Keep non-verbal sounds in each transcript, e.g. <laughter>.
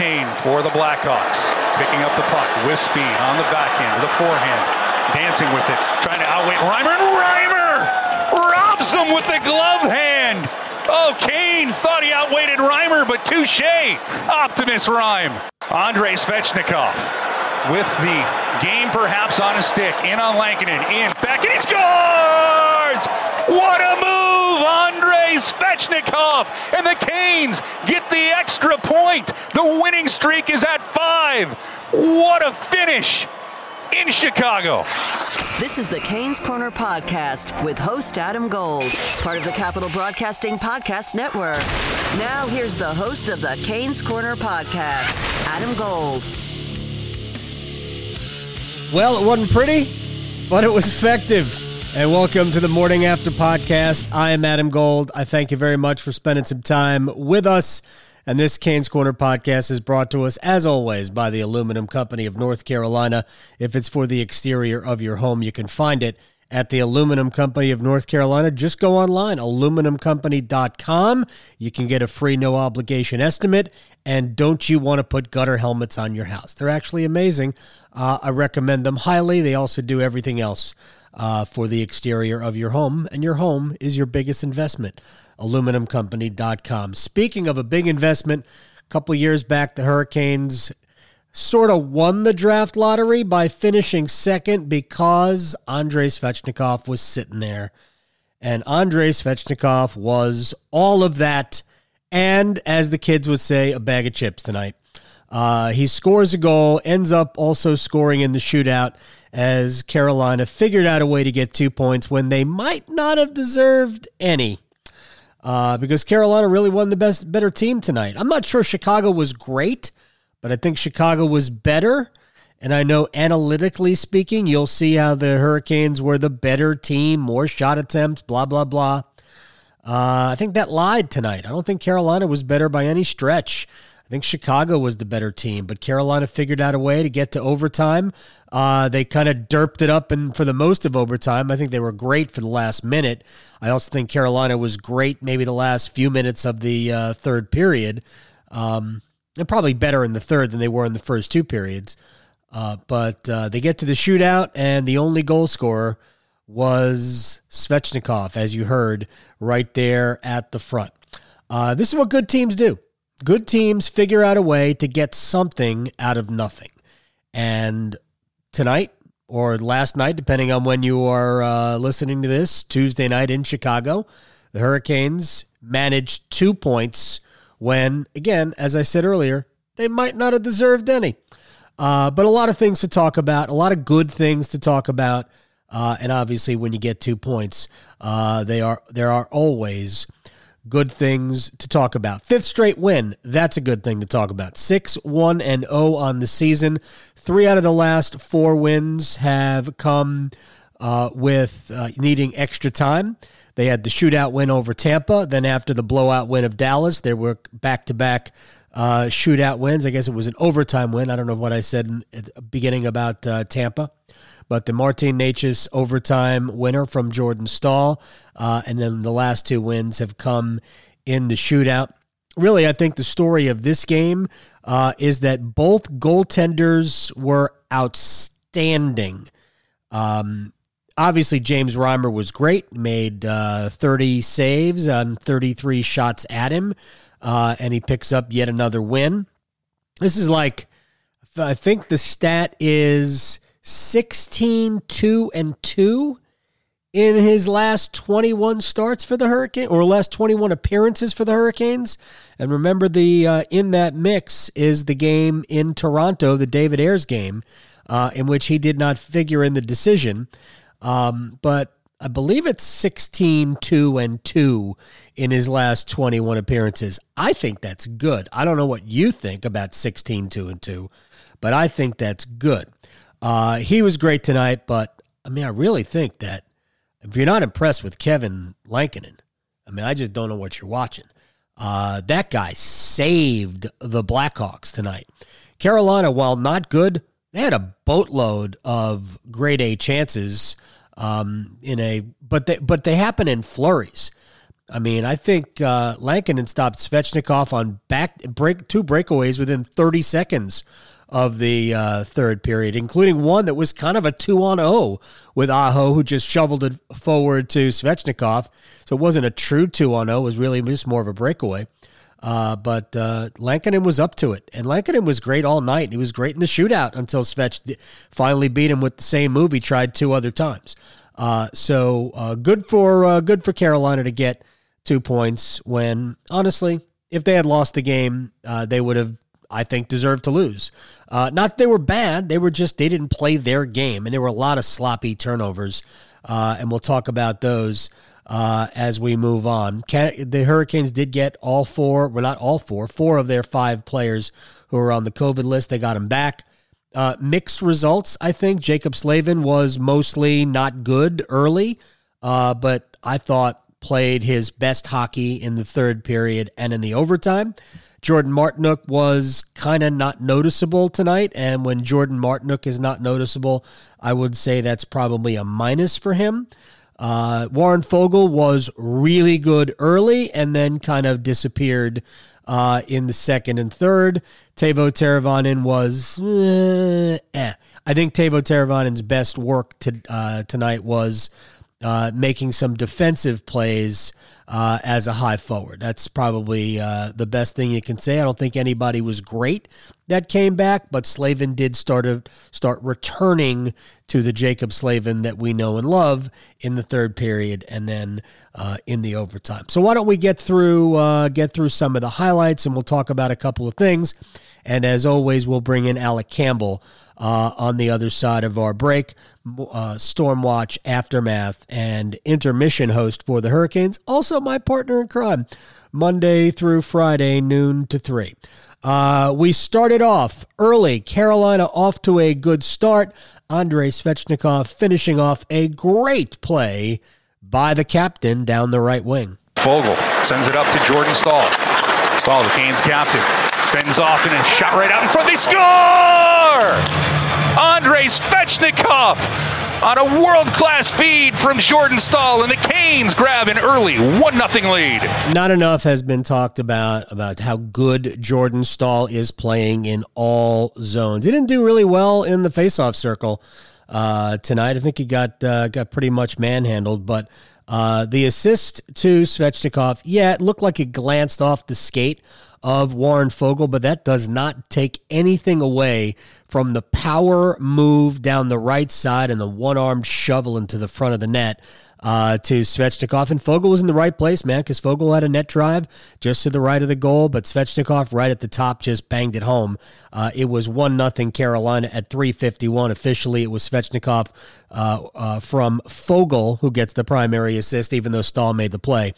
Kane for the Blackhawks, picking up the puck with speed on the backhand, the forehand, dancing with it, trying to outweight Reimer, and Reimer robs him with the glove hand. Oh, Kane thought he outweighted Reimer, but touche. Optimus Reim. Andrei Svechnikov with the game perhaps on his stick. In on Lankinen, in, back, and he scores! What a move! Andrei Svechnikov and the Canes get the extra point. The winning streak is at five. What a finish in Chicago. This is the Canes Corner Podcast with host Adam Gold, part of the Capital Broadcasting Podcast Network. Now, here's the host of the Canes Corner Podcast, Adam Gold. Well, it wasn't pretty, but it was effective. And welcome to the Morning After Podcast. I am Adam Gold. I thank you very much for spending some time with us. And this Canes Corner podcast is brought to us, as always, by the Aluminum Company of North Carolina. If it's for the exterior of your home, you can find it at the Aluminum Company of North Carolina. Just go online, aluminumcompany.com. You can get a free, no obligation estimate. And don't you want to put gutter helmets on your house? They're actually amazing. Uh, I recommend them highly. They also do everything else uh, for the exterior of your home, and your home is your biggest investment. Aluminumcompany.com. Speaking of a big investment, a couple years back, the Hurricanes sort of won the draft lottery by finishing second because Andrei Svechnikov was sitting there. And Andrei Svechnikov was all of that. And as the kids would say, a bag of chips tonight. Uh, he scores a goal, ends up also scoring in the shootout as Carolina figured out a way to get two points when they might not have deserved any. Uh, because Carolina really won the best, better team tonight. I'm not sure Chicago was great, but I think Chicago was better. And I know analytically speaking, you'll see how the Hurricanes were the better team, more shot attempts, blah, blah, blah. Uh, I think that lied tonight. I don't think Carolina was better by any stretch. I think Chicago was the better team, but Carolina figured out a way to get to overtime. Uh, they kind of derped it up, and for the most of overtime, I think they were great for the last minute. I also think Carolina was great maybe the last few minutes of the uh, third period. Um, and probably better in the third than they were in the first two periods. Uh, but uh, they get to the shootout, and the only goal scorer was Svechnikov, as you heard right there at the front. Uh, this is what good teams do good teams figure out a way to get something out of nothing. And tonight or last night, depending on when you are uh, listening to this, Tuesday night in Chicago, the Hurricanes managed two points when, again, as I said earlier, they might not have deserved any. Uh, but a lot of things to talk about, a lot of good things to talk about. Uh, and obviously, when you get two points, uh, they are there are always good things to talk about. Fifth straight win, that's a good thing to talk about. 6 1 and 0 on the season. Three out of the last four wins have come uh, with uh, needing extra time. They had the shootout win over Tampa. Then, after the blowout win of Dallas, there were back to back shootout wins. I guess it was an overtime win. I don't know what I said in, the beginning about uh, Tampa but the Martin Necas overtime winner from Jordan Staal. Uh, and then the last two wins have come in the shootout. Really, I think the story of this game uh, is that both goaltenders were outstanding. Um, obviously, James Reimer was great, made uh, 30 saves on 33 shots at him, uh, and he picks up yet another win. This is like, I think the stat is 16 2 and 2 in his last 21 starts for the Hurricane or last 21 appearances for the Hurricanes. And remember the uh, in that mix is the game in Toronto, the David Ayres game, uh, in which he did not figure in the decision. Um, but I believe it's 16 2 and 2 in his last 21 appearances. I think that's good. I don't know what you think about 16 2 and 2, but I think that's good. Uh, he was great tonight, but I mean, I really think that if you're not impressed with Kevin Lankinen, I mean, I just don't know what you're watching. Uh, that guy saved the Blackhawks tonight. Carolina, while not good, they had a boatload of grade A chances um, in a, but they but they happen in flurries. I mean, I think uh, Lankinen stopped Svechnikov on back break two breakaways within 30 seconds of the uh, third period, including one that was kind of a two on O with Aho, who just shoveled it forward to Svechnikov. So it wasn't a true two on O; it was really just more of a breakaway. Uh, but uh, Lankinen was up to it, and Lankinen was great all night. He was great in the shootout until Svech finally beat him with the same move he tried two other times. Uh, so uh, good for uh, good for Carolina to get two points when honestly, if they had lost the game, uh, they would have I think deserved to lose. Not that they were bad; they were just they didn't play their game, and there were a lot of sloppy turnovers. And we'll talk about those uh, as we move on. Can, the Hurricanes did get all four, well, not all four, four of their five players who were on the COVID list. They got them back. Uh, mixed results, I think. Jaccob Slavin was mostly not good early, uh, but I thought played his best hockey in the third period and in the overtime. Jordan Martinook was kind of not noticeable tonight. And when Jordan Martinook is not noticeable, I would say that's probably a minus for him. Uh, Warren Foegele was really good early and then kind of disappeared uh, in the second and third. Teuvo Teravainen was eh, eh. I think Teuvo Teravainen's best work to, uh, tonight was uh, making some defensive plays uh, as a high forward. That's probably uh, the best thing you can say. I don't think anybody was great that came back, but Slavin did start to start returning to the Jaccob Slavin that we know and love in the third period and then uh, in the overtime. So why don't we get through uh, get through some of the highlights and we'll talk about a couple of things. And as always, we'll bring in Alec Campbell uh, on the other side of our break. Uh, Stormwatch Aftermath and intermission host for the Hurricanes. Also, my partner in crime, Monday through Friday, noon to 3. Uh, we started off early. Carolina off to a good start. Andrei Svechnikov finishing off a great play by the captain down the right wing. Foegele sends it up to Jordan Staal. Staal, the Canes captain, bends off and a shot right out in front. They score! Andrei Svechnikov on a world-class feed from Jordan Staal, and the Canes grab an early 1-0 lead. Not enough has been talked about about how good Jordan Staal is playing in all zones. He didn't do really well in the faceoff circle uh, tonight. I think he got uh, got pretty much manhandled, but uh, the assist to Svechnikov, yeah, it looked like it glanced off the skate of Warren Foegele, but that does not take anything away from the power move down the right side and the one armed shovel into the front of the net uh, to Svechnikov. And Foegele was in the right place, man, because Foegele had a net drive just to the right of the goal, but Svechnikov right at the top just banged it home. Uh, it was 1 nothing Carolina at 351. Officially, it was Svechnikov uh, uh, from Foegele who gets the primary assist, even though Staal made the play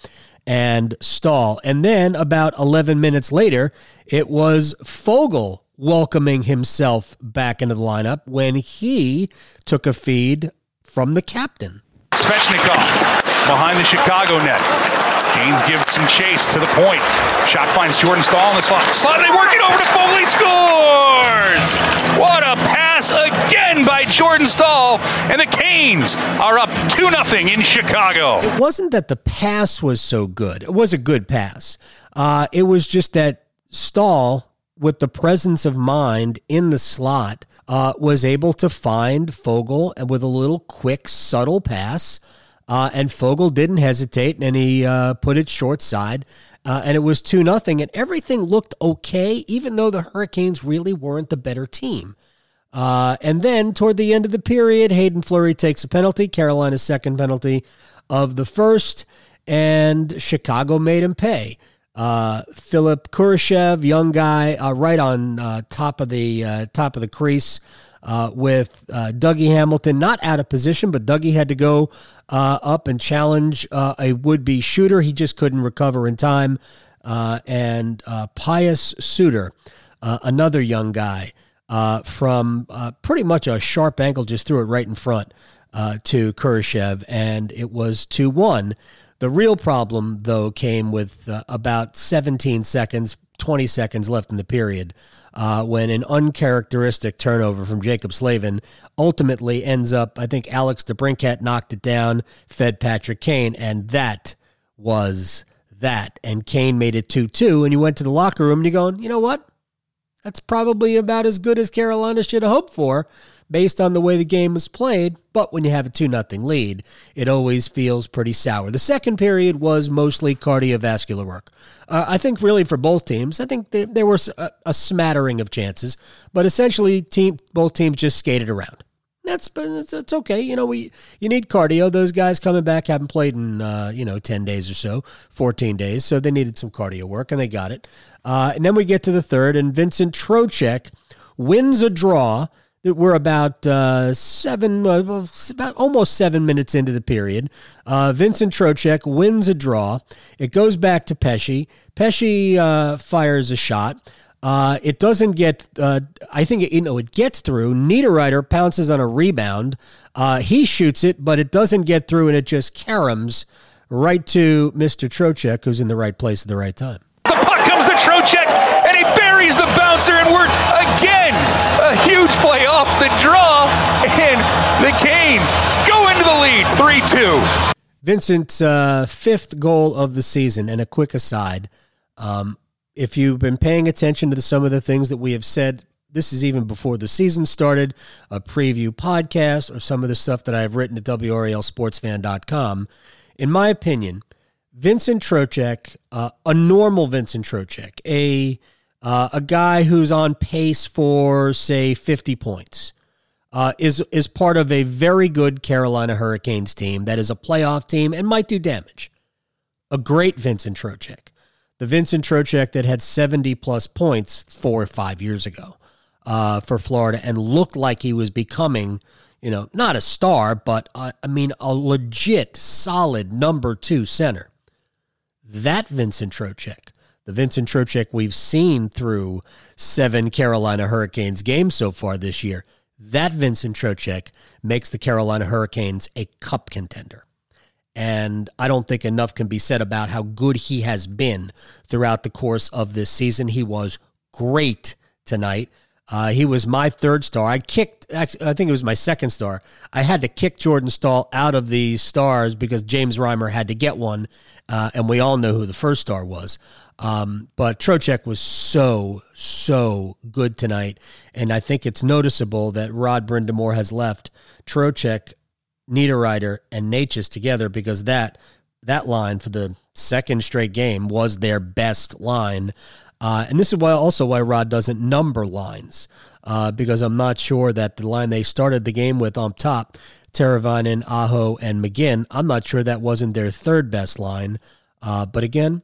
and Staal. And then about 11 minutes later, it was Foegele welcoming himself back into the lineup when he took a feed from the captain. Svechnikov behind the Chicago net. Canes give some chase to the point. Shot finds Jordan Staal in the slot. Slot, they work it over to Foley, scores! What a pass again by Jordan Staal, and the Canes are up 2 0 in Chicago. It wasn't that the pass was so good, it was a good pass. Uh, it was just that Staal with the presence of mind in the slot, uh, was able to find Foegele and with a little quick, subtle pass. Uh, and Foegele didn't hesitate, and he uh, put it short side, uh, and it was two nothing. And everything looked okay, even though the Hurricanes really weren't the better team. Uh, and then toward the end of the period, Hayden Fleury takes a penalty, Carolina's second penalty of the first, and Chicago made him pay. Uh, Philip Kurashev, young guy, uh, right on top of the top of the crease. Uh, with uh, Dougie Hamilton not out of position, but Dougie had to go uh, up and challenge uh, a would-be shooter. He just couldn't recover in time. Uh, and Pius Suter, another young guy from pretty much a sharp angle, just threw it right in front to Kurashev, and it was 2 1. The real problem, though, came with uh, about 17 seconds, 20 seconds left in the period, uh, when an uncharacteristic turnover from Jaccob Slavin ultimately ends up, I think Alex DeBrincat knocked it down, fed Patrick Kane, and that was that. And Kane made it 2 2, and you went to the locker room and you're going, you know what? That's probably about as good as Carolina should have hoped for based on the way the game was played, but when you have a 2 0 lead, it always feels pretty sour. The second period was mostly cardiovascular work. Uh, I think, really, for both teams, I think there, there was a, a, smattering of chances, but essentially, team both teams just skated around. That's it's okay. You know, we you need cardio. Those guys coming back haven't played in uh, you know ten days or so, fourteen days, so they needed some cardio work, and they got it. Uh, and then we get to the third, and Vincent Trocheck wins a draw we're about uh, seven, uh, about almost seven minutes into the period. Uh, Vincent Trocheck wins a draw. It goes back to Pesce. Pesce uh, fires a shot. Uh, it doesn't get. Uh, I think it, you know it gets through. Niederreiter pounces on a rebound. he shoots it, but it doesn't get through, and it just caroms right to Mr. Trocheck, who's in the right place at the right time. The puck comes to Trocheck, and he buries the bouncer, and we're again a huge play the Canes go into the lead 3 2. Vincent's uh, fifth goal of the season. And a quick aside um, if you've been paying attention to some of the things that we have said, this is even before the season started, a preview podcast, or some of the stuff that I've written at WRALSportsFan.com. In my opinion, Vincent Trocheck, uh, a normal Vincent Trocheck, a uh, a guy who's on pace for say 50 points uh, is is part of a very good Carolina Hurricanes team that is a playoff team and might do damage. A great Vincent Trocheck, the Vincent Trocheck that had 70 plus points four or five years ago uh, for Florida and looked like he was becoming, you know, not a star, but uh, I mean a legit solid number two center. That Vincent Trocheck the Vincent Trocheck we've seen through seven Carolina Hurricanes games so far this year, that Vincent Trocheck makes the Carolina Hurricanes a cup contender. And I don't think enough can be said about how good he has been throughout the course of this season. He was great tonight. Uh, he was my third star. I kicked, actually, I think it was my second star. I had to kick Jordan Staal out of the stars because James Reimer had to get one, uh, and we all know who the first star was. Um, but Trocheck was so, so good tonight. And I think it's noticeable that Rod Brind'Amour has left Trocheck, Niederreiter, and Necas together because that that line for the second straight game was their best line. Uh, and this is why also why Rod doesn't number lines uh, because I'm not sure that the line they started the game with on top, Teravainen, Aho, and McGinn, I'm not sure that wasn't their third best line. Uh, but again,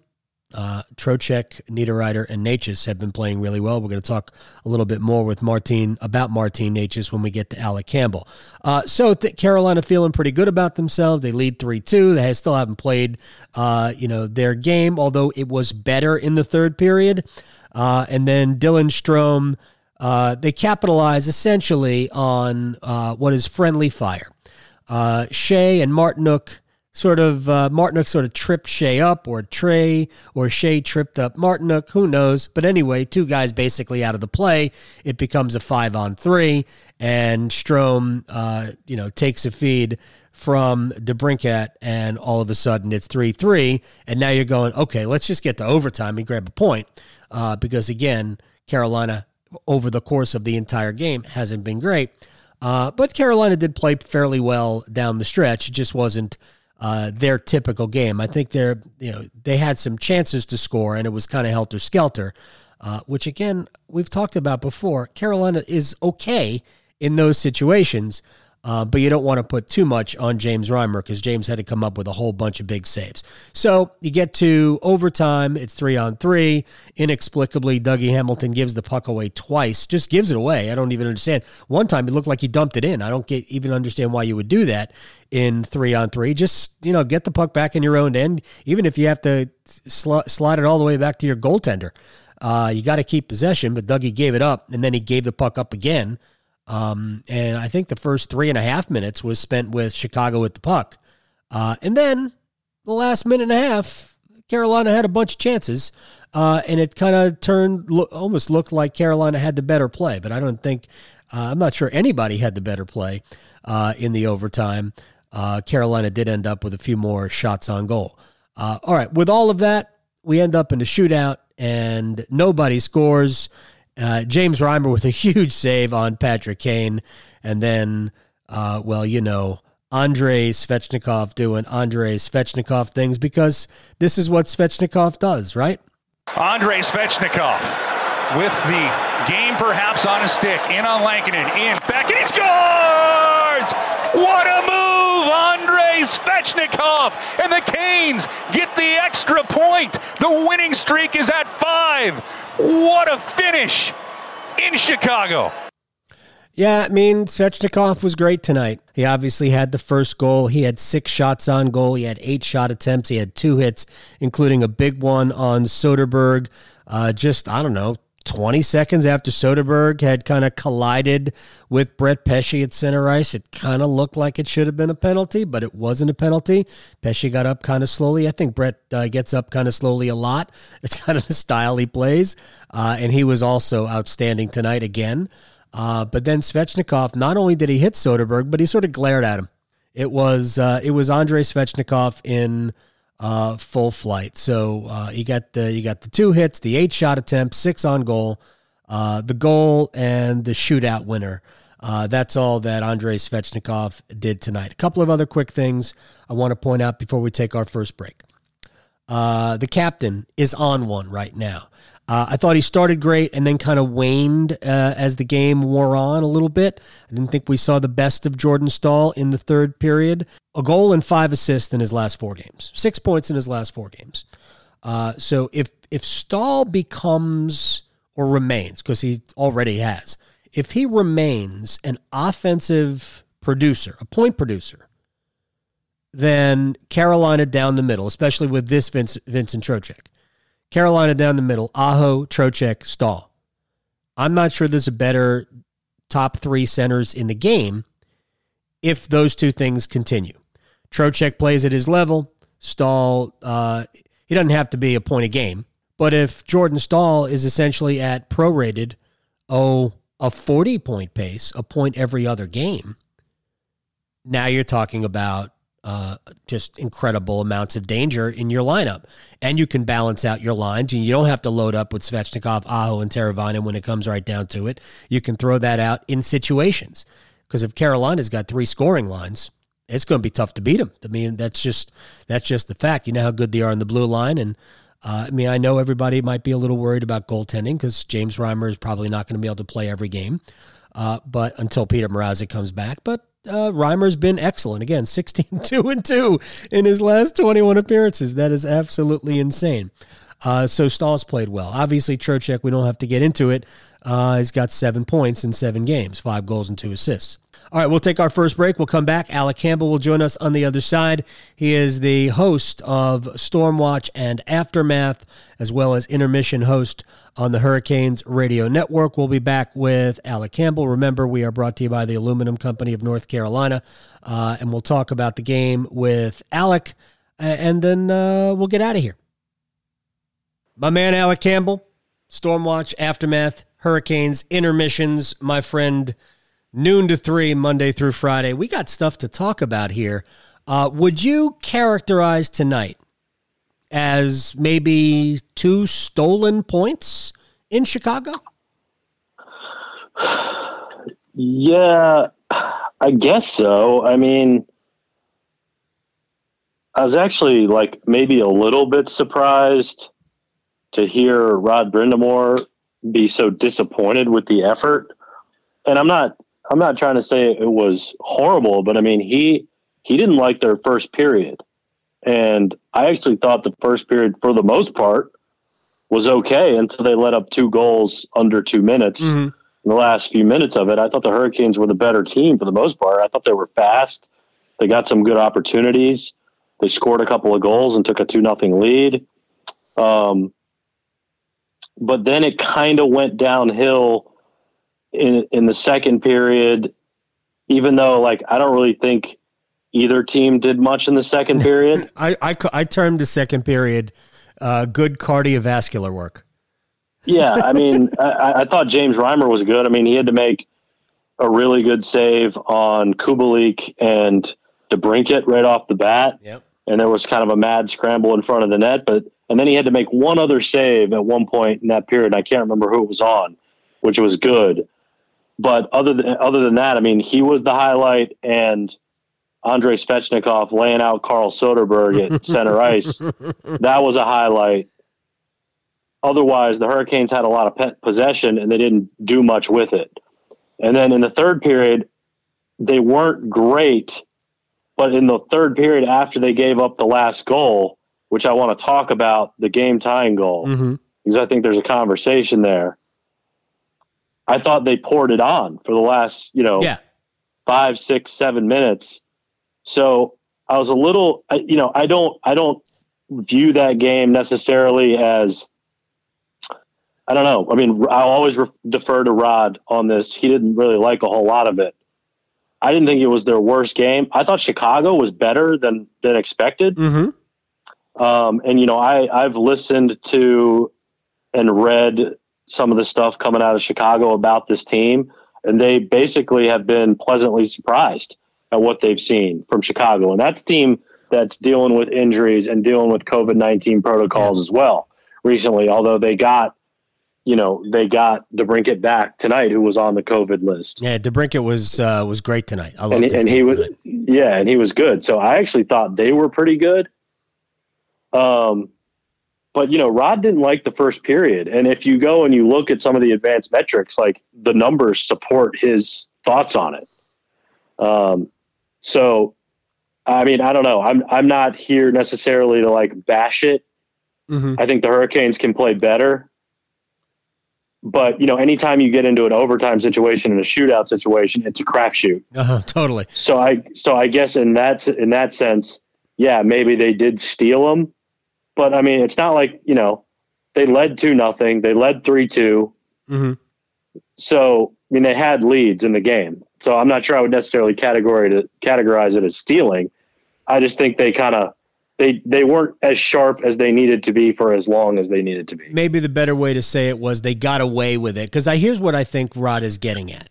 uh, Trocheck, Niederreiter, and Necas have been playing really well. We're going to talk a little bit more with Martin about Martin Necas when we get to Alec Campbell. Uh, so th- Carolina feeling pretty good about themselves. They lead three two. They still haven't played, uh, you know, their game, although it was better in the third period. Uh, and then Dylan Strome, uh, they capitalize essentially on uh, what is friendly fire. Uh, Skjei and Martinook sort of uh, Martinook sort of tripped Skjei up, or Trey or Skjei tripped up Martinook. Who knows? But anyway, two guys basically out of the play. It becomes a five on three, and Strome, uh, you know, takes a feed from DeBrincat, and all of a sudden it's three three, and now you're going, okay, let's just get to overtime and grab a point, uh, because again, Carolina over the course of the entire game hasn't been great. Uh, but Carolina did play fairly well down the stretch. It just wasn't uh, their typical game. I think they're you know they had some chances to score and it was kind of helter skelter, uh, which again we've talked about before. Carolina is okay in those situations, Uh, but you don't want to put too much on James Reimer because James had to come up with a whole bunch of big saves. So you get to overtime. It's three on three. Inexplicably, Dougie Hamilton gives the puck away twice. Just gives it away. I don't even understand. One time it looked like he dumped it in. I don't get even understand why you would do that in three on three. Just you know, get the puck back in your own end, even if you have to sl- slide it all the way back to your goaltender. Uh, you got to keep possession, but Dougie gave it up, and then he gave the puck up again. Um, and I think the first three and a half minutes was spent with Chicago with the puck. Uh, and then the last minute and a half, Carolina had a bunch of chances, uh, and it kind of turned, lo- almost looked like Carolina had the better play. But I don't think, uh, I'm not sure anybody had the better play uh, in the overtime. Uh, Carolina did end up with a few more shots on goal. Uh, all right, with all of that, we end up in a shootout, and nobody scores. Uh, James Reimer with a <laughs> huge save on Patrick Kane. And then, uh, well, you know, Andrei Svechnikov doing Andrei Svechnikov things because this is what Svechnikov does, right? Andrei Svechnikov with the game perhaps on a stick. In on Lankinen. In. Back. And he What a move! Andrei Svechnikov. And the Canes get the extra point. The winning streak is at five. What a finish in Chicago. Yeah, I mean, Svechnikov was great tonight. He obviously had the first goal. He had six shots on goal. He had eight shot attempts. He had two hits, including a big one on Soderberg. Uh, just, I don't know, 20 seconds after Soderberg had kind of collided with Brett Pesce at center ice, it kind of looked like it should have been a penalty, but it wasn't a penalty. Pesce got up kind of slowly. I think Brett uh, gets up kind of slowly a lot. <laughs> It's kind of the style he plays. Uh, and he was also outstanding tonight again. Uh, but then Svechnikov, not only did he hit Soderberg, but he sort of glared at him. It was uh, it was Andrei Svechnikov in uh, full flight. So uh, you got the you got the two hits, the eight shot attempt, six on goal, uh, the goal, and the shootout winner. Uh, that's all that Andrei Svechnikov did tonight. A couple of other quick things I want to point out before we take our first break. Uh, the captain is on one right now. Uh, I thought he started great and then kind of waned uh, as the game wore on a little bit. I didn't think we saw the best of Jordan Staal in the third period. A goal and five assists in his last four games, six points in his last four games. Uh, so if if Staal becomes or remains, because he already has, if he remains an offensive producer, a point producer, then Carolina down the middle, especially with this Vince, Vincent Trocheck Carolina down the middle, Aho, Trocheck, Staal. I'm not sure there's a better top three centers in the game if those two things continue. Trocheck plays at his level. Staal, uh, he doesn't have to be a point a game. But if Jordan Staal is essentially at prorated, oh, a 40 point pace, a point every other game, now you're talking about uh, just incredible amounts of danger in your lineup. And you can balance out your lines. And you don't have to load up with Svechnikov, Aho, and Teravainen when it comes right down to it. You can throw that out in situations. Because if Carolina's got three scoring lines, it's going to be tough to beat them. I mean, that's just that's just the fact. You know how good they are in the blue line, and uh, I mean, I know everybody might be a little worried about goaltending because James Reimer is probably not going to be able to play every game, uh, but until Peter Mrazek comes back. But uh, Reimer's been excellent. Again, 16 <laughs> 2 and 2 in his last 21 appearances. That is absolutely insane. Uh, so Staal's played well. Obviously, Trocheck, we don't have to get into it. Uh, he's got seven points in seven games, five goals and two assists. All right, we'll take our first break. We'll come back. Alec Campbell will join us on the other side. He is the host of Stormwatch and Aftermath, as well as intermission host on the Hurricanes Radio Network. We'll be back with Alec Campbell. Remember, we are brought to you by the Aluminum Company of North Carolina, uh, and we'll talk about the game with Alec, and then uh, we'll get out of here. My man, Alec Campbell, Stormwatch, Aftermath, Hurricanes, intermissions, my friend noon to three, Monday through Friday. We got stuff to talk about here. Uh, would you characterize tonight as maybe two stolen points in Chicago? Yeah, I guess so. I mean, I was actually like maybe a little bit surprised to hear Rod Brind'Amour be so disappointed with the effort. And I'm not I'm not trying to say it was horrible, but I mean he he didn't like their first period, and I actually thought the first period for the most part was okay until they let up two goals under two minutes. Mhm. In the last few minutes of it, I thought the Hurricanes were the better team for the most part. I thought they were fast. They got some good opportunities. They scored a couple of goals and took a two nothing lead. Um, but then it kind of went downhill in in the second period. Even though, like, I don't really think either team did much in the second period. <laughs> I, I, ca- I termed the second period uh, good cardiovascular work. yeah, I mean, <laughs> I, I thought James Reimer was good. I mean, he had to make a really good save on Kubalik and DeBrincat right off the bat. Yep. and there was kind of a mad scramble in front of the net. But and then he had to make one other save at one point in that period. I can't remember who it was on, which was good. But other than other than that, I mean, he was the highlight, and Andrei Svechnikov laying out Carl Soderberg at <laughs> center ice. That was a highlight. Otherwise, the Hurricanes had a lot of pe- possession and they didn't do much with it. And then in the third period, they weren't great but in the third period, after they gave up the last goal, which I want to talk about, the game tying goal, Mm-hmm. because I think there's a conversation there. I thought they poured it on for the last, you know, Yeah. five, six, seven minutes. So I was a little, I, you know, I don't, I don't view that game necessarily as, I don't know. I mean, I'll always re- defer to Rod on this. He didn't really like a whole lot of it. I didn't think it was their worst game. I thought Chicago was better than than expected. Mm-hmm. Um, and you know, I I've listened to and read some of the stuff coming out of Chicago about this team, and they basically have been pleasantly surprised at what they've seen from Chicago. And that's team that's dealing with injuries and dealing with COVID nineteen protocols as well recently. Although they got, you know, they got DeBrincat back tonight, who was on the COVID list Yeah, DeBrincat was uh, was great tonight. I loved and, and he was tonight. yeah and he was good so i actually thought they were pretty good um but you know rod didn't like the first period and if you go and you look at some of the advanced metrics like the numbers support his thoughts on it um so i mean i don't know i'm i'm not here necessarily to like bash it Mhm. I think the Hurricanes can play better. But you know, anytime you get into an overtime situation and a shootout situation, it's a crapshoot. <laughs> Uh-huh, totally. So I so I guess in that in that sense, yeah, maybe they did steal them, but I mean, it's not like you know they led two nothing, they led three two. hmm So I mean, they had leads in the game. So I'm not sure I would necessarily categorize it categorize it as stealing. I just think they kind of they they weren't as sharp as they needed to be for as long as they needed to be. Maybe the better way to say it was they got away with it because I here's what I think Rod is getting at.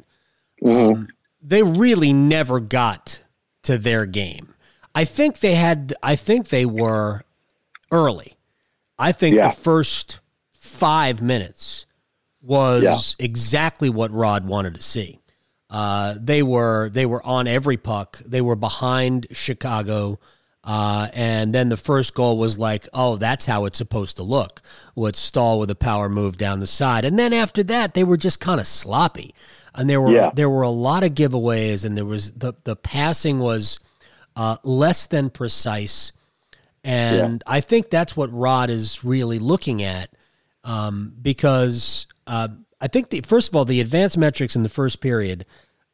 Um, they really never got to their game. I think they had. I think they were early. I think Yeah. the first five minutes was Yeah. exactly what Rod wanted to see. Uh, they were they were on every puck. They were behind Chicago. Uh, and then the first goal was like, oh, that's how it's supposed to look. With Staal with a power move down the side, and then after that, they were just kind of sloppy, and there were Yeah. there were a lot of giveaways, and there was the the passing was uh, less than precise, and I think that's what Rod is really looking at, um, because uh, I think the first of all the advanced metrics in the first period,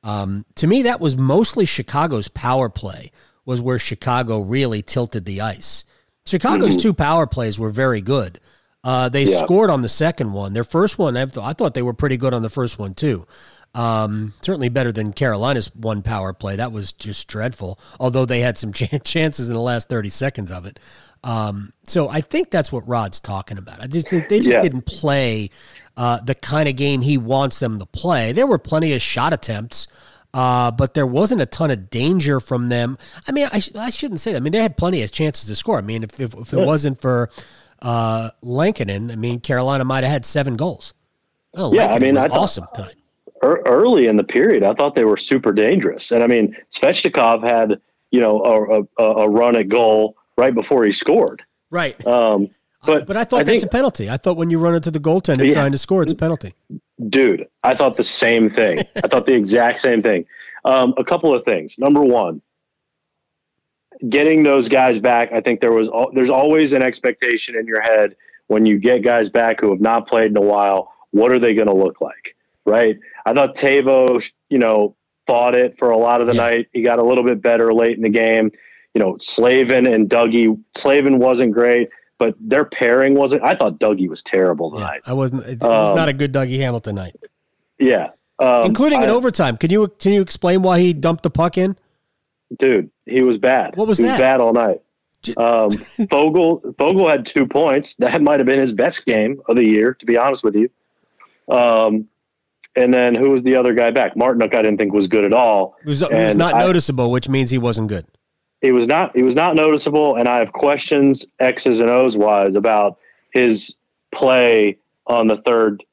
um, to me that was mostly Chicago's power play was where Chicago really tilted the ice. Chicago's two power plays were very good. Uh, they Yeah. scored on the second one. Their first one, I, th- I thought they were pretty good on the first one too. Um, certainly better than Carolina's one power play. That was just dreadful. Although they had some <laughs> ch- chances in the last thirty seconds of it. Um, so I think that's what Rod's talking about. I just they just Yeah. didn't play uh, the kind of game he wants them to play. There were plenty of shot attempts. Uh, but there wasn't a ton of danger from them. I mean, I, sh- I shouldn't say that. I mean, they had plenty of chances to score. I mean, if, if, if it wasn't for uh, Lankinen, I mean, Carolina might have had seven goals. Oh, Yeah, I mean, was I thought- awesome tonight. Ear- early in the period, I thought they were super dangerous. And I mean, Svechnikov had you know a, a, a run at goal right before he scored. Right. Um, but but I thought that's think a penalty. I thought when you run into the goaltender Yeah. trying to score, it's a penalty. Dude, I thought the same thing. I thought the exact same thing. Um, a couple of things. Number one, getting those guys back. I think there was there's always an expectation in your head when you get guys back who have not played in a while. What are they going to look like? Right. I thought Teuvo, you know, fought it for a lot of the yeah. night. He got a little bit better late in the game. You know, Slavin and Dougie. Slavin wasn't great, but their pairing wasn't. I thought Dougie was terrible tonight. Yeah, I wasn't. It was um, not a good Dougie Hamilton night. Yeah, um, including in overtime. Can you can you explain why he dumped the puck in? Dude, he was bad. What was he that? Was bad all night. Um, <laughs> Foegele had two points. That might have been his best game of the year, to be honest with you. Um, and then who was the other guy back? Martinook, I didn't think was good at all. It was, it was not I, noticeable, which means he wasn't good. He was not. He was not noticeable, and I have questions X's and O's wise about his play on the third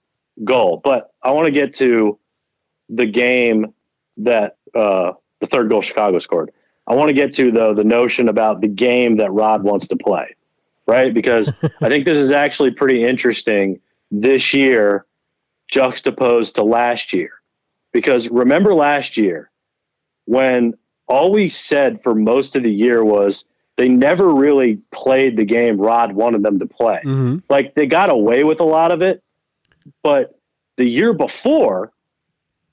goal. But I want to get to the game that uh, the third goal Chicago scored. I want to get to though the notion about the game that Rod wants to play, right? Because <laughs> I think this is actually pretty interesting this year juxtaposed to last year. Because remember last year when all we said for most of the year was they never really played the game Rod wanted them to play. Mm-hmm. Like they got away with a lot of it, but the year before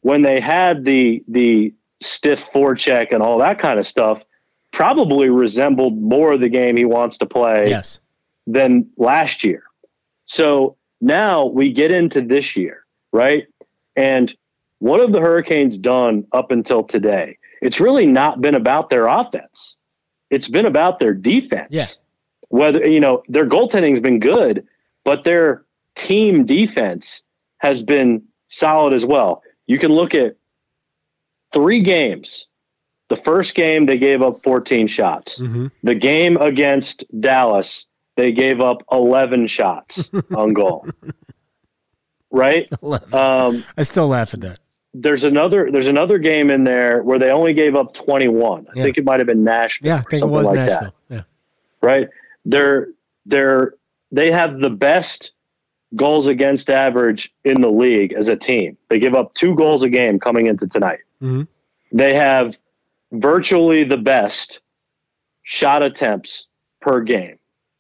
when they had the the stiff forecheck and all that kind of stuff probably resembled more of the game he wants to play yes. than last year. So now we get into this year, right? And what have the Hurricanes done up until today? It's really not been about their offense. It's been about their defense. Yeah. Whether you know their goaltending's been good, but their team defense has been solid as well. You can look at three games. The first game, they gave up 14 shots. Mm-hmm. The game against Dallas, they gave up 11 shots <laughs> on goal. Right? <laughs> Um, I still laugh at that. There's another. There's another game in there where they only gave up 21. I think it might have been Nashville. Yeah, I think it was like Nashville. That. Yeah. Right. They're they're they have the best goals against average in the league as a team. They give up two goals a game coming into tonight. Mm-hmm. They have virtually the best shot attempts per game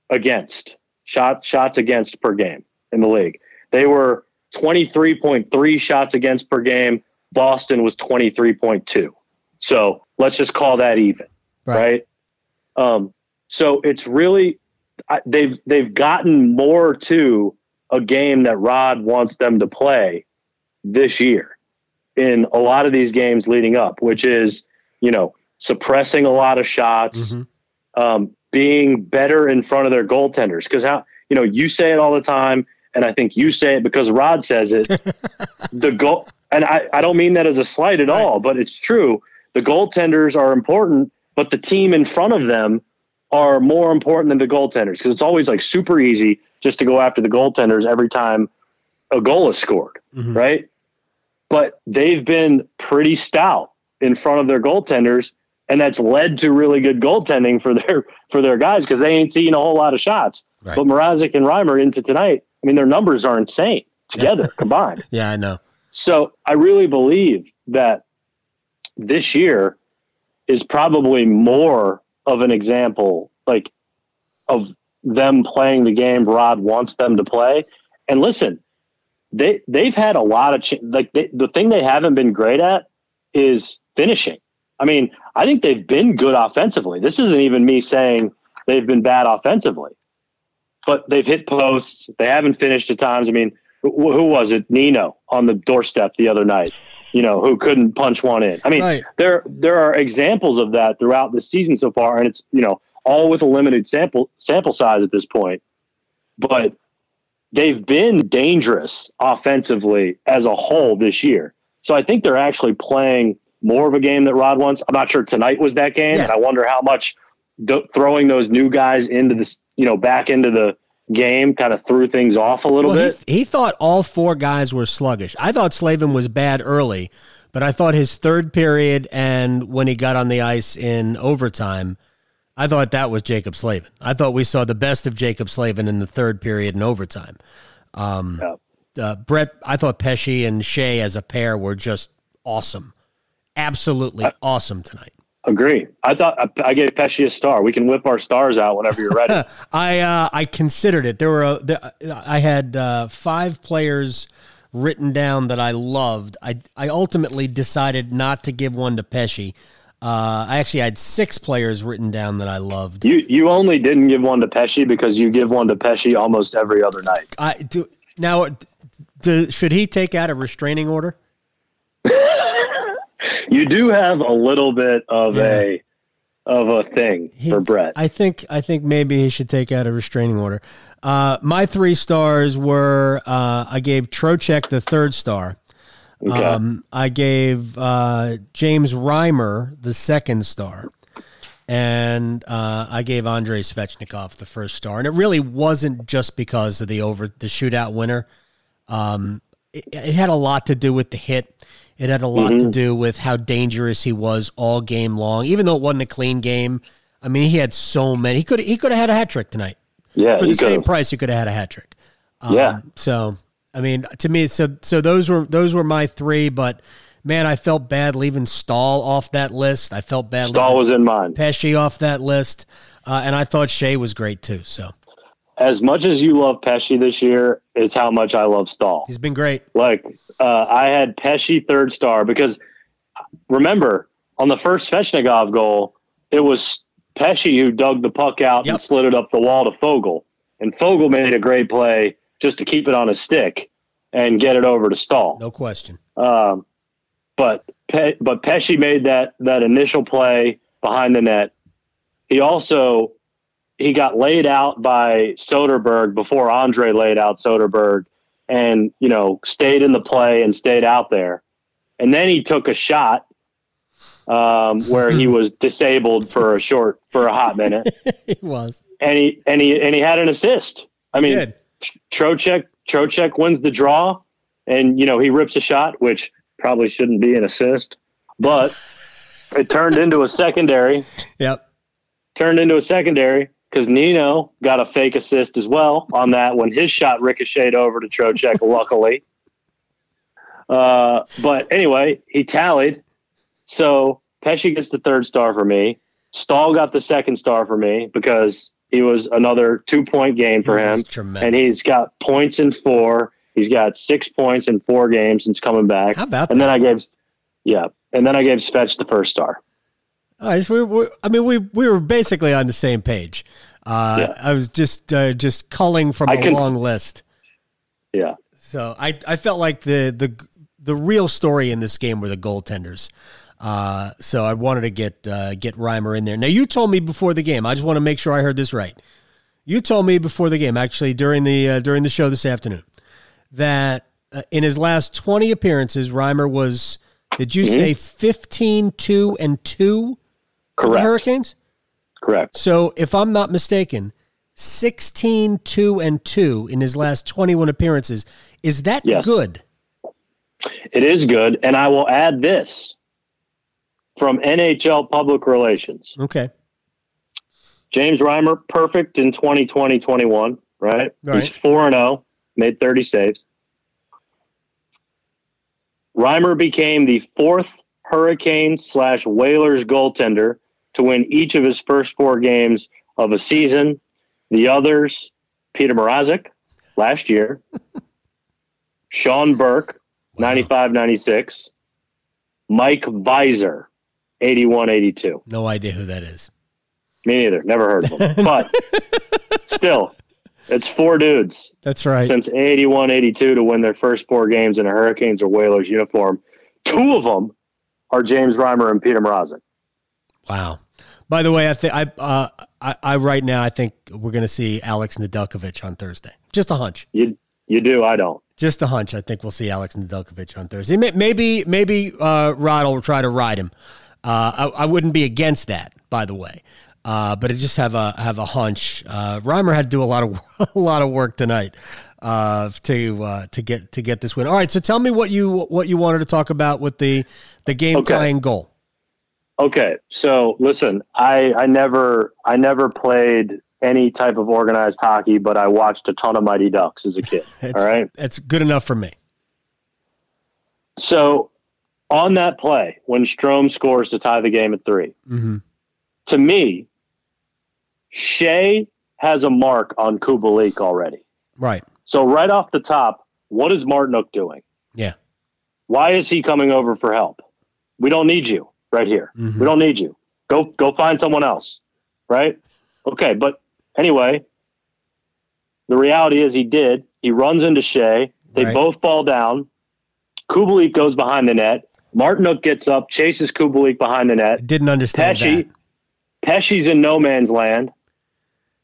against shot shots against per game in the league. They were 23.3 shots against per game. Boston was 23.2. So let's just call that even, right? right? Um, so it's really they've they've gotten more to a game that Rod wants them to play this year in a lot of these games leading up, which is, you know, suppressing a lot of shots, mm-hmm. um, being better in front of their goaltenders. Because how, you know, you say it all the time, and I think you say it because Rod says it. <laughs> the goal, and I, I don't mean that as a slight at right. all, but it's true. The goaltenders are important, but the team in front of them are more important than the goaltenders because it's always like super easy just to go after the goaltenders every time a goal is scored, mm-hmm. right? But they've been pretty stout in front of their goaltenders, and that's led to really good goaltending for their for their guys because they ain't seen a whole lot of shots. Right. But Mrazek and Reimer into tonight, I mean, their numbers are insane together <laughs> combined. Yeah, I know. So I really believe that this year is probably more of an example, like of them playing the game Rod wants them to play. And listen, they they've had a lot of ch- like they, the thing they haven't been great at is finishing. I mean, I think they've been good offensively. This isn't even me saying they've been bad offensively, but they've hit posts. They haven't finished at times. I mean, who, who was it? Nino on the doorstep the other night. You know, who couldn't punch one in. I mean, right. there there are examples of that throughout the season so far, and it's you know all with a limited sample sample size at this point. But they've been dangerous offensively as a whole this year. So I think they're actually playing more of a game that Rod wants. I'm not sure tonight was that game, yeah. and I wonder how much throwing those new guys into this, you know, back into the game kind of threw things off a little well, bit. He, he, thought all four guys were sluggish. I thought Slavin was bad early, but I thought his third period and when he got on the ice in overtime – I thought that was Jaccob Slavin. I thought we saw the best of Jaccob Slavin in the third period and overtime. Um, yeah. uh, Brett. I thought Pesce and Skjei as a pair were just awesome, absolutely I, awesome tonight. Agree. I thought I, gave Pesce a star. We can whip our stars out whenever you're ready. <laughs> I uh, I considered it. There were a, there, I had uh, five players written down that I loved. I I ultimately decided not to give one to Pesce. Uh, I actually had six players written down that I loved. You you only didn't give one to Pesce because you give one to Pesce almost every other night. I do now. Do, should he take out a restraining order? <laughs> you do have a little bit of yeah. a of a thing he, for Brett. I think I think maybe he should take out a restraining order. Uh, my three stars were uh, I gave Trocheck the third star. Okay. Um, I gave uh, James Reimer the second star. And uh, I gave Andrei Svechnikov the first star, and it really wasn't just because of the over the shootout winner. Um, it, it had a lot to do with the hit. It had a lot mm-hmm. to do with how dangerous he was all game long. Even though it wasn't a clean game, I mean, he had so many. He could he could have had a hat trick tonight. Yeah, for the same price, he could have had a hat trick. Um, yeah. So I mean, to me, so so those were those were my three. But man, I felt bad leaving Staal off that list. I felt bad. Staal was in mine. Pesce off that list, uh, and I thought Skjei was great too. So as much as you love Pesce this year, is how much I love Staal. He's been great. Like uh, I had Pesce third star because remember on the first Svechnikov goal, it was Pesce who dug the puck out yep. and slid it up the wall to Foegele, and Foegele made a great play just to keep it on his stick and get it over to Staal. No question. Um, but Pe- but Pesce made that that initial play behind the net. He also he got laid out by Soderberg before Andre laid out Soderberg and, you know, stayed in the play and stayed out there. And then he took a shot um, where he was <laughs> disabled for a short, for a hot minute. <laughs> he was. And he, and he, and he had an assist. I mean, Trocheck, Trocheck wins the draw and, you know, he rips a shot, which probably shouldn't be an assist, but it turned into a secondary. <laughs> Yep. Turned into a secondary because Nino got a fake assist as well on that when his shot ricocheted over to Trocheck, luckily. Uh, but anyway, he tallied. So Pesce gets the third star for me. Staal got the second star for me because he was another two point game for him. And he's got points in four. He's got six points in four games since coming back. How about and that? then I gave, yeah, and then I gave Svech the first star. All right, so we, we, I mean, we we were basically on the same page. Uh, yeah. I was just uh, just culling from I a can, long list. Yeah. So I, I felt like the the the real story in this game were the goaltenders. Uh, so I wanted to get uh, get Reimer in there. Now you told me before the game. I just want to make sure I heard this right. You told me before the game, actually during the uh, during the show this afternoon, that uh, in his last twenty appearances, Reimer was. Did you mm-hmm. say 15, 2, and 2 Correct. Hurricanes? Correct. So if I'm not mistaken, 16, 2, and 2 in his last 21 appearances. Is that yes. good? It is good. And I will add this from NHL Public Relations. Okay. James Reimer, perfect in 2020 21, right? right. He's 4 0, made 30 saves. Reimer became the fourth Hurricanes slash Whalers goaltender to win each of his first four games of a season. The others, Peter Mrazek last year, <laughs> Sean Burke, 95 96, Mike Veisor, 81 82. No idea who that is. Me neither. Never heard of him. <laughs> but still, it's four dudes. That's right. Since 81 82 to win their first four games in a Hurricanes or Whalers uniform. Two of them are James Reimer and Peter Mrazek. Wow. By the way, I think I, uh, I, I right now I think we're going to see Alex Nedeljkovic on Thursday. Just a hunch. You you do. I don't. Just a hunch. I think we'll see Alex Nedeljkovic on Thursday. Maybe maybe uh, Rod will try to ride him. Uh, I, I wouldn't be against that, by the way. Uh, but I just have a have a hunch. Uh, Reimer had to do a lot of <laughs> a lot of work tonight uh, to uh, to get to get this win. All right, so tell me what you what you wanted to talk about with the the game okay. tying goal. Okay, so listen, I I never I never played any type of organized hockey, but I watched a ton of Mighty Ducks as a kid. <laughs> all right. That's good enough for me. So on that play, when Strome scores to tie the game at 3 Mhm. to me, Skjei has a mark on Kubalik already. Right. So right off the top, what is Martinook doing? Yeah. Why is he coming over for help? We don't need you right here. Mhm. We don't need you. Go go find someone else. Right? Okay, but anyway, the reality is he did. He runs into Skjei. They Right. both fall down. Kubalik goes behind the net. Martinook gets up, chases Kubalik behind the net. Didn't understand Pesce, that. Pesce's in no man's land.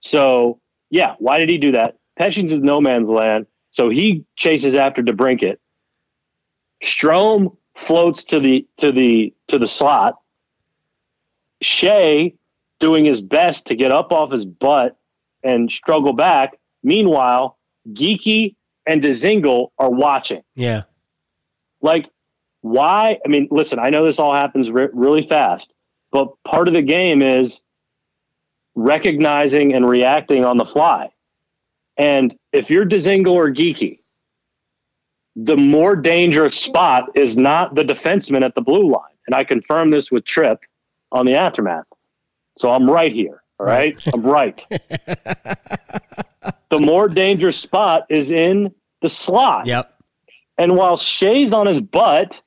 So yeah, why did he do that? Pesce's in no man's land, so he chases after DeBrincat. Strome floats to the to the to the slot. Skjei doing his best to get up off his butt and struggle back. Meanwhile, Geekie and Dzingel are watching. Yeah. Like, why? I mean, listen, I know this all happens re- really fast, but part of the game is recognizing and reacting on the fly. And if you're Dzingel or Geekie, the more dangerous spot is not the defenseman at the blue line. And I confirm this with Trip on the aftermath. So I'm right here. All right. I'm right. <laughs> the more dangerous spot is in the slot. Yep. And while Skjei's on his butt,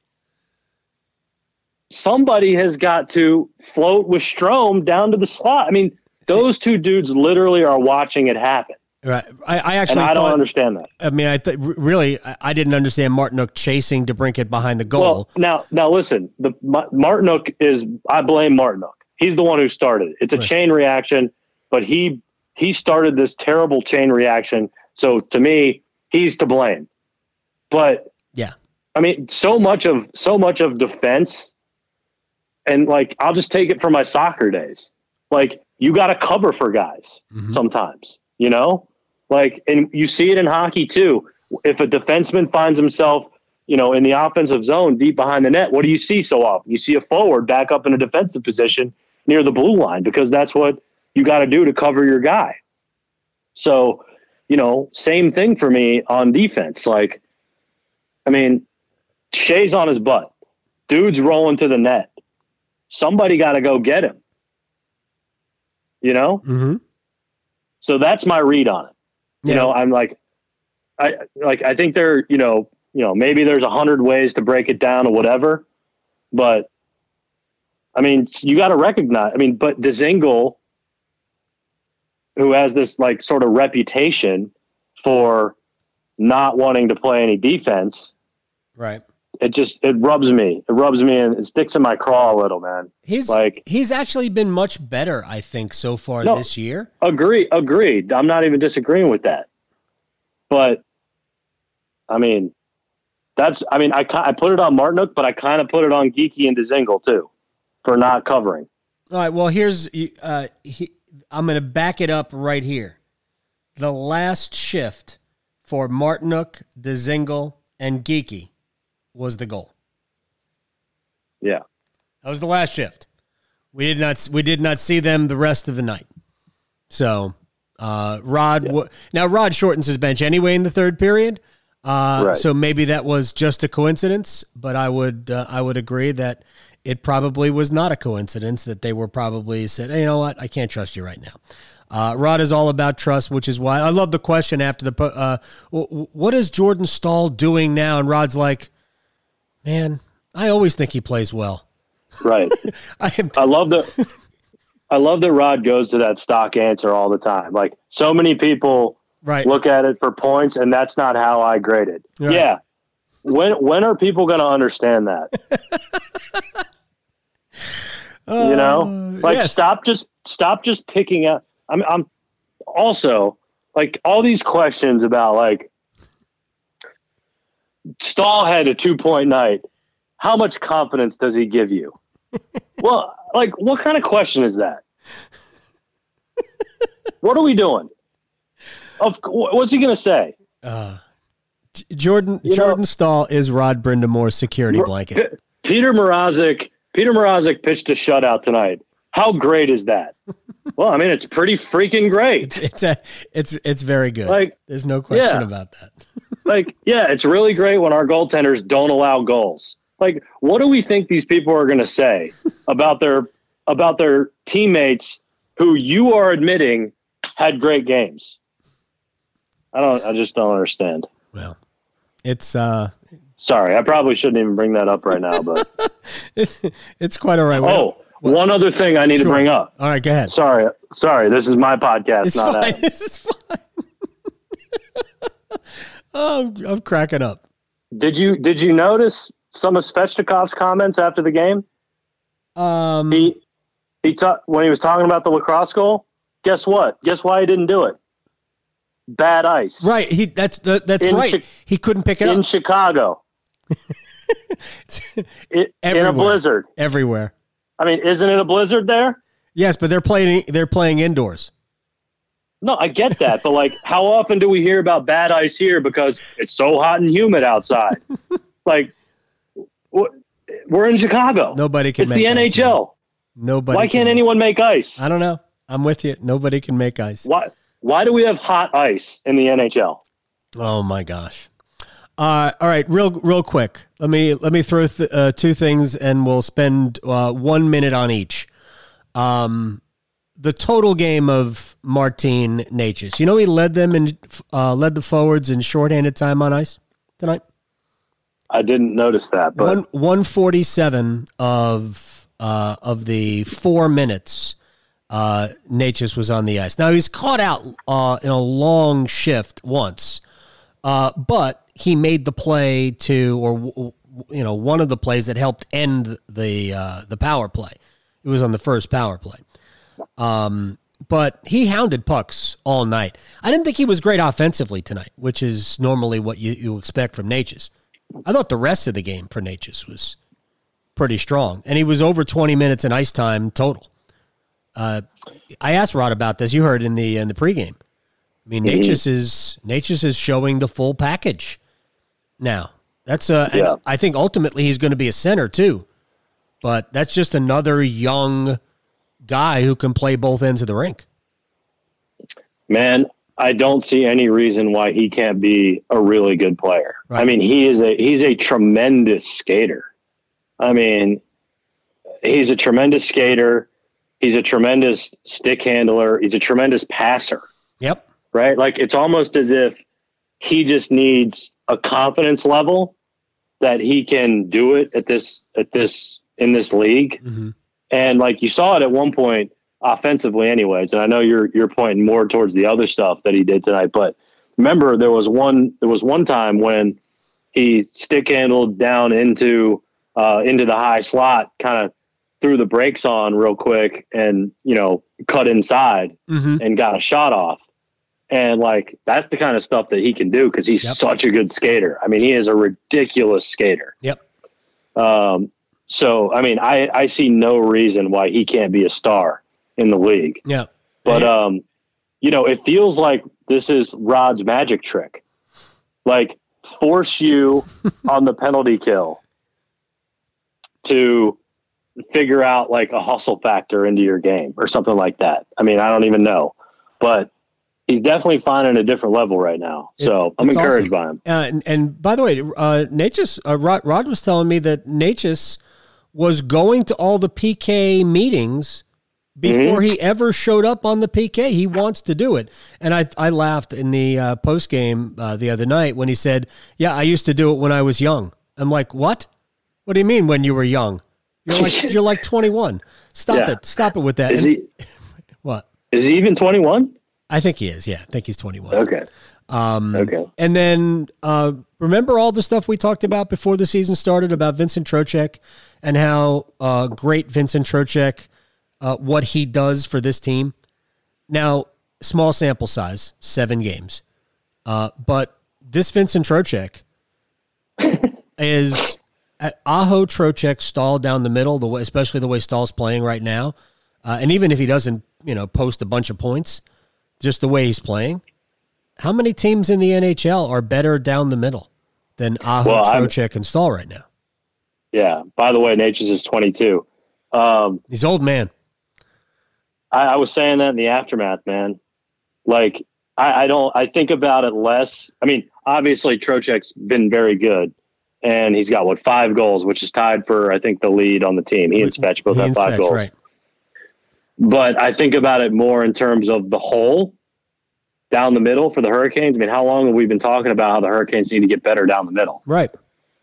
somebody has got to float with Strome down to the slot. I mean, those two dudes literally are watching it happen. Right. I, I And actually I don't understand that. I mean, I th- really, I didn't understand Martinook chasing DeBrincat behind the goal. Well, now, now listen, the Ma- Martinook is, I blame Martinook. He's the one who started it. It's a Right. chain reaction, but he, he started this terrible chain reaction. So to me, he's to blame. But yeah. I mean, so much of so much of defense, and like I'll just take it from my soccer days. Like you got to cover for guys Mhm. sometimes, you know. Like, and you see it in hockey too. If a defenseman finds himself, you know, in the offensive zone deep behind the net, what do you see so often? You see a forward back up in a defensive position near the blue line because that's what you got to do to cover your guy. So, you know, same thing for me on defense. Like, I mean, Skjei's on his butt. Dude's rolling to the net. Somebody got to go get him. You know? Mm-hmm. So that's my read on it. You Yeah. know, I'm like, I like, I think there, you know, you know, maybe there's a hundred ways to break it down or whatever, but I mean, you got to recognize. I mean, but Dzingel, who has this like sort of reputation for not wanting to play any defense, Right. It just it rubs me. It rubs me and it sticks in my craw a little, man. He's Like- he's actually been much better, I think, so far No. this year. Agree, agreed. I'm not even disagreeing with that. But I mean, that's I mean, I I put it on Martinook, but I kind of put it on Geekie and Dzingel too for not covering. All right. Well, here's uh, he, I'm going to back it up right here. The last shift for Martinook, Dzingel, and Geekie was the goal. Yeah. That was the last shift. We did not we did not see them the rest of the night. So uh, Rod wa- now Rod shortens his bench anyway in the third period. Uh, Right. So maybe that was just a coincidence, but I would uh, I would agree that it probably was not a coincidence that they were probably said, hey, you know what, I can't trust you right now. Uh, Rod is all about trust, which is why I love the question after the uh, what is Jordan Staal doing now? And Rod's like, man, I always think he plays well. Right. <laughs> I am I love that. <laughs> I love that Rod goes to that stock answer all the time. Like so many people right. look at it for points, and that's not how I grade it. Right. Yeah. When when are people going to understand that? <laughs> you know, like Uh, yes. stop just stop just picking up. I'm I'm also like all these questions about like Staal had a two point night. How much confidence does he give you? <laughs> well, like what kind of question is that? what are we doing? Of what's he going to say? Uh, J- Jordan You know- Jordan Staal is Rod Brind'Amour's security blanket. P- Peter Mrazek. Peter Mrazek pitched a shutout tonight. How great is that? <laughs> well, I mean, it's pretty freaking great. It's it's a it's it's very good. Like, there's no question yeah. about that. <laughs> like, yeah, it's really great when our goaltenders don't allow goals. Like, what do we think these people are going to say <laughs> about their about their teammates who you are admitting had great games? I don't. I just don't understand. Well, it's uh, Sorry, I probably shouldn't even bring that up right now. But it's it's quite all right. oh, one other thing I need Sure. to bring up. all right, go ahead. Sorry, sorry. This is my podcast, It's not fine. This <laughs> is fine. <laughs> oh, I'm, I'm cracking up. Did you did you notice some of Svechnikov's comments after the game? Um, He he ta- when he was talking about the lacrosse goal. Guess what? Guess why he didn't do it? Bad ice. right. He that's the, that's In right. Chi- he couldn't pick it in up Chicago. <laughs> It, in a blizzard. everywhere. I mean, isn't it a blizzard there? Yes, but they're playing. They're playing indoors. No, I get that, but like, how often do we hear about bad ice here because it's so hot and humid outside? <laughs> like, we're in Chicago. Nobody can It's make the ice, man. NHL. Nobody. Why can't can- anyone make ice? I don't know. I'm with you. Nobody can make ice. Why? Why do we have hot ice in the NHL? Oh my gosh. Uh, all right, real real quick. Let me let me throw th- uh, two things, and we'll spend uh, one minute on each. Um, the total game of Martin Necas. You know, he led them and uh, led the forwards in shorthanded time on ice tonight. I didn't notice that, but One one forty seven of uh, of the four minutes. Uh, Necas was on the ice. Now he's caught out uh, in a long shift once, uh, but he made the play to, or you know, one of the plays that helped end the uh, the power play. It was on the first power play. Um, but he hounded pucks all night. I didn't think he was great offensively tonight, which is normally what you, you expect from Necas. I thought the rest of the game for Necas was pretty strong, and he was over 20 minutes in ice time total. Uh, I asked Rod about this. You heard in the in the pregame. I mean, Necas mm-hmm. is Necas is showing the full package now. That's and Yeah. I think ultimately he's going to be a center too, but that's just another young guy who can play both ends of the rink. man, I don't see any reason why he can't be a really good player. Right. I mean, he is a he's a tremendous skater. I mean, he's a tremendous skater. He's a tremendous stick handler. He's a tremendous passer. Yep. Right? Like it's almost as if he just needs a confidence level that he can do it at this at this in this league. Mhm. And like you saw it at one point offensively anyways, and I know you're you're pointing more towards the other stuff that he did tonight, but remember there was one there was one time when he stick handled down into uh, into the high slot, kind of threw the brakes on real quick and you know cut inside Mm-hmm. and got a shot off. And like that's the kind of stuff that he can do because he's Yep. such a good skater. I mean, he is a ridiculous skater. Yep. Um, so I mean, I I see no reason why he can't be a star in the league. Yeah. But um, you know, it feels like this is Rod's magic trick. Like force you <laughs> on the penalty kill to figure out like a hustle factor into your game or something like that. I mean, I don't even know. But he's definitely finding a different level right now. So It- I'm encouraged awesome. by him. Uh, and, and by the way, uh, Necas, uh, Rod, Rod was telling me that Necas was going to all the PK meetings before he ever showed up on the PK. He wants to do it. And I, I laughed in the uh, post game uh, the other night when he said, Yeah, I used to do it when I was young. I'm like, What? What do you mean when you were young? You're like, you're like <laughs> 21. Stop Yeah. it. Stop it with that. Is And- he <laughs> what? is he even 21? I think he is. Yeah, I think he's 21. Okay. Um, Okay. And then uh, remember all the stuff we talked about before the season started about Vincent Trocheck and how uh, great Vincent Trocheck, uh, what he does for this team. Now, small sample size, seven games, uh, but this Vincent Trocheck <laughs> is at Aho Trocheck Staal down the middle, the way, especially the way Staal's playing right now, uh, and even if he doesn't, you know, post a bunch of points, just the way he's playing. How many teams in the NHL are better down the middle than Aho, Well, I'm- and Staal right now? Yeah. By the way, Necas is 22. Um, He's old man. I, I was saying that in the aftermath, man. Like I, I don't. I think about it less. I mean, obviously Trocheck's been very good, and he's got what five goals, which is tied for I think the lead on the team. He and Svech both have five Svech, goals. Right. But I think about it more in terms of the whole down the middle for the Hurricanes. I mean, how long have we been talking about how the Hurricanes need to get better down the middle? Right.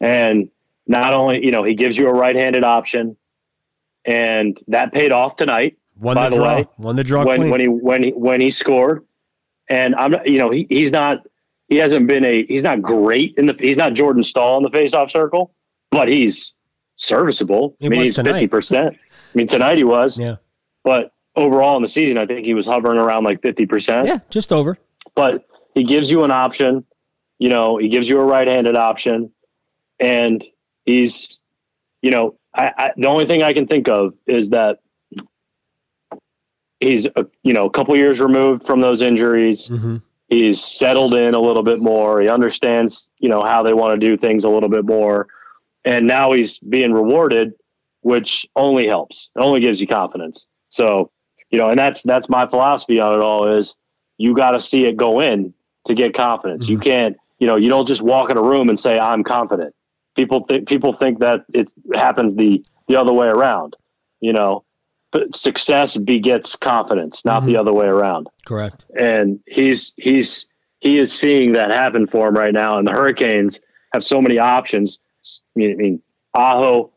And not only, you know, he gives you a right-handed option, and that paid off tonight. Won by the, draw. way, won the draw when, clean. when he when he when he scored. And I'm you know he, he's not he hasn't been a he's not great in the he's not Jordan Staal in the faceoff circle, but he's serviceable. He I mean he's fifty percent. I mean tonight he was. Yeah. But overall in the season, I think he was hovering around like fifty percent. Yeah, just over. But he gives you an option. You know, he gives you a right-handed option, and he's, you know, I, I the only thing I can think of is that he's a, you know a couple years removed from those injuries. Mm-hmm. He's settled in a little bit more. He understands you know how they want to do things a little bit more, and now he's being rewarded, which only helps. It only gives you confidence. So you know, and that's that's my philosophy on it all is you got to see it go in to get confidence. Mm-hmm. You can't you know you don't just walk in a room and say I'm confident. People think people think that it happens the the other way around. You know, success begets confidence, not mm-hmm. the other way around. Correct. And he's he's he is seeing that happen for him right now. And the Hurricanes have so many options. I mean, I mean Aho,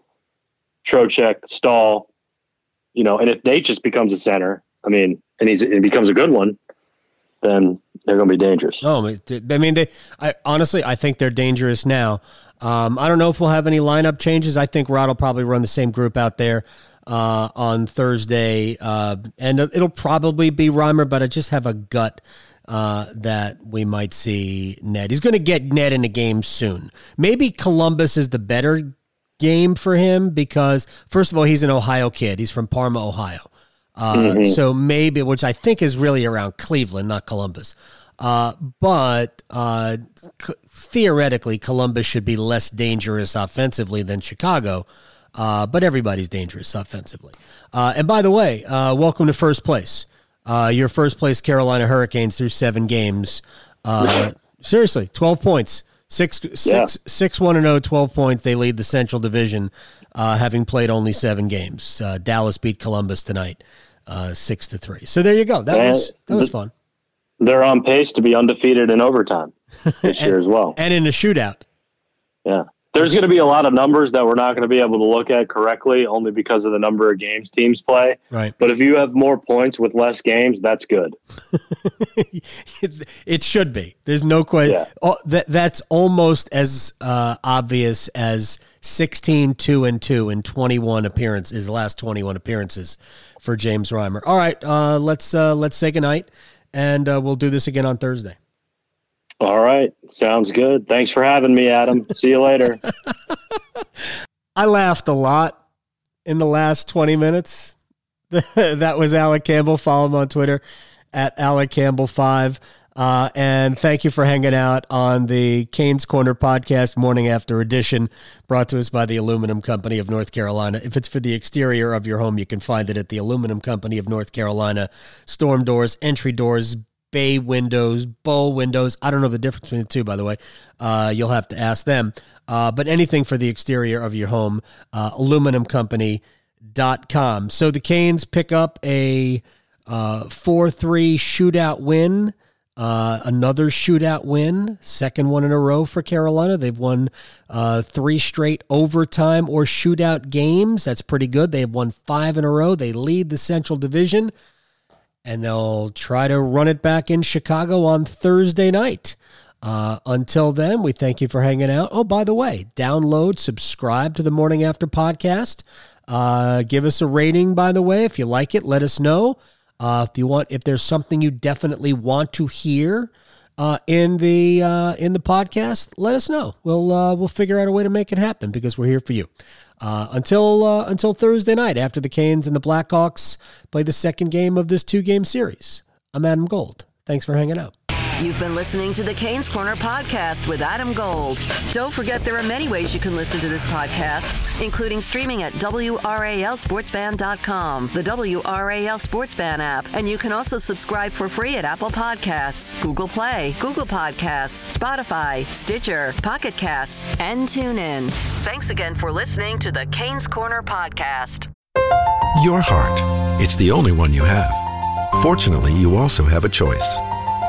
Trocheck, Staal, you know, and if Nate just becomes a center, I mean, and he's it becomes a good one, then they're going to be dangerous. Oh, I mean, they. I honestly, I think they're dangerous now. Um, I don't know if we'll have any lineup changes. I think Rod will probably run the same group out there uh, on Thursday, uh, and it'll probably be Reimer, but I just have a gut uh, that we might see Ned. He's going to get Ned in a game soon. Maybe Columbus is the better game for him because, first of all, he's an Ohio kid. He's from Parma, Ohio. Uh, mm-hmm. So maybe, which I think is really around Cleveland, not Columbus. Uh, but uh, c- theoretically, Columbus should be less dangerous offensively than Chicago. Uh, but everybody's dangerous offensively. Uh, and by the way, uh, welcome to first place. Uh, your first place Carolina Hurricanes through seven games. Uh, <laughs> seriously, 12 points. Six, yeah. six, six, one and 0, 12 points. They lead the Central Division, uh, having played only seven games. Dallas beat Columbus tonight, six to three. So there you go. That and was that was fun. They're on pace to be undefeated in overtime <laughs> this and, year as well, and in the shootout. Yeah, there's going to be a lot of numbers that we're not going to be able to look at correctly only because of the number of games teams play. Right. But if you have more points with less games, that's good. <laughs> it should be. There's no question. Yeah. Oh, that that's almost as uh, obvious as 16 2 and 2 in 21 appearances, his last 21 appearances for James Reimer. All right, uh, let's uh, let's say goodnight and uh, we'll do this again on Thursday. All right. Sounds good. Thanks for having me, Adam. See you later. <laughs> I laughed a lot in the last 20 minutes. <laughs> that was Alec Campbell. Follow him on Twitter at Alec Campbell5. Uh, and thank you for hanging out on the Canes Corner podcast morning after edition, brought to us by the Aluminum Company of North Carolina. If it's for the exterior of your home, you can find it at the Aluminum Company of North Carolina. Storm doors, entry doors, bay windows, bow windows. I don't know the difference between the two, by the way. Uh, you'll have to ask them. Uh, but anything for the exterior of your home, uh, aluminumcompany.com. So the Canes pick up a uh, 4 3 shootout win. Uh, another shootout win, second one in a row for Carolina. They've won uh, three straight overtime or shootout games. That's pretty good. They've won five in a row. They lead the Central Division and they'll try to run it back in Chicago on Thursday night. Uh, until then, we thank you for hanging out. Oh, by the way, download, subscribe to the Morning After podcast. Uh, give us a rating, by the way, if you like it. Let us know. Uh, if you want, if there's something you definitely want to hear uh, in the uh, in the podcast, let us know. We'll uh, we'll figure out a way to make it happen because we're here for you. Uh, until uh, until Thursday night, after the Canes and the Blackhawks play the second game of this two game series. I'm Adam Gold. Thanks for hanging out. You've been listening to the Canes Corner podcast with Adam Gold. Don't forget there are many ways you can listen to this podcast, including streaming at WRALSportsFan.com, the WRAL Sports Fan app, and you can also subscribe for free at Apple Podcasts, Google Play, Google Podcasts, Spotify, Stitcher, Pocket Casts, and TuneIn. Thanks again for listening to the Canes Corner podcast. Your heart. It's the only one you have. Fortunately, you also have a choice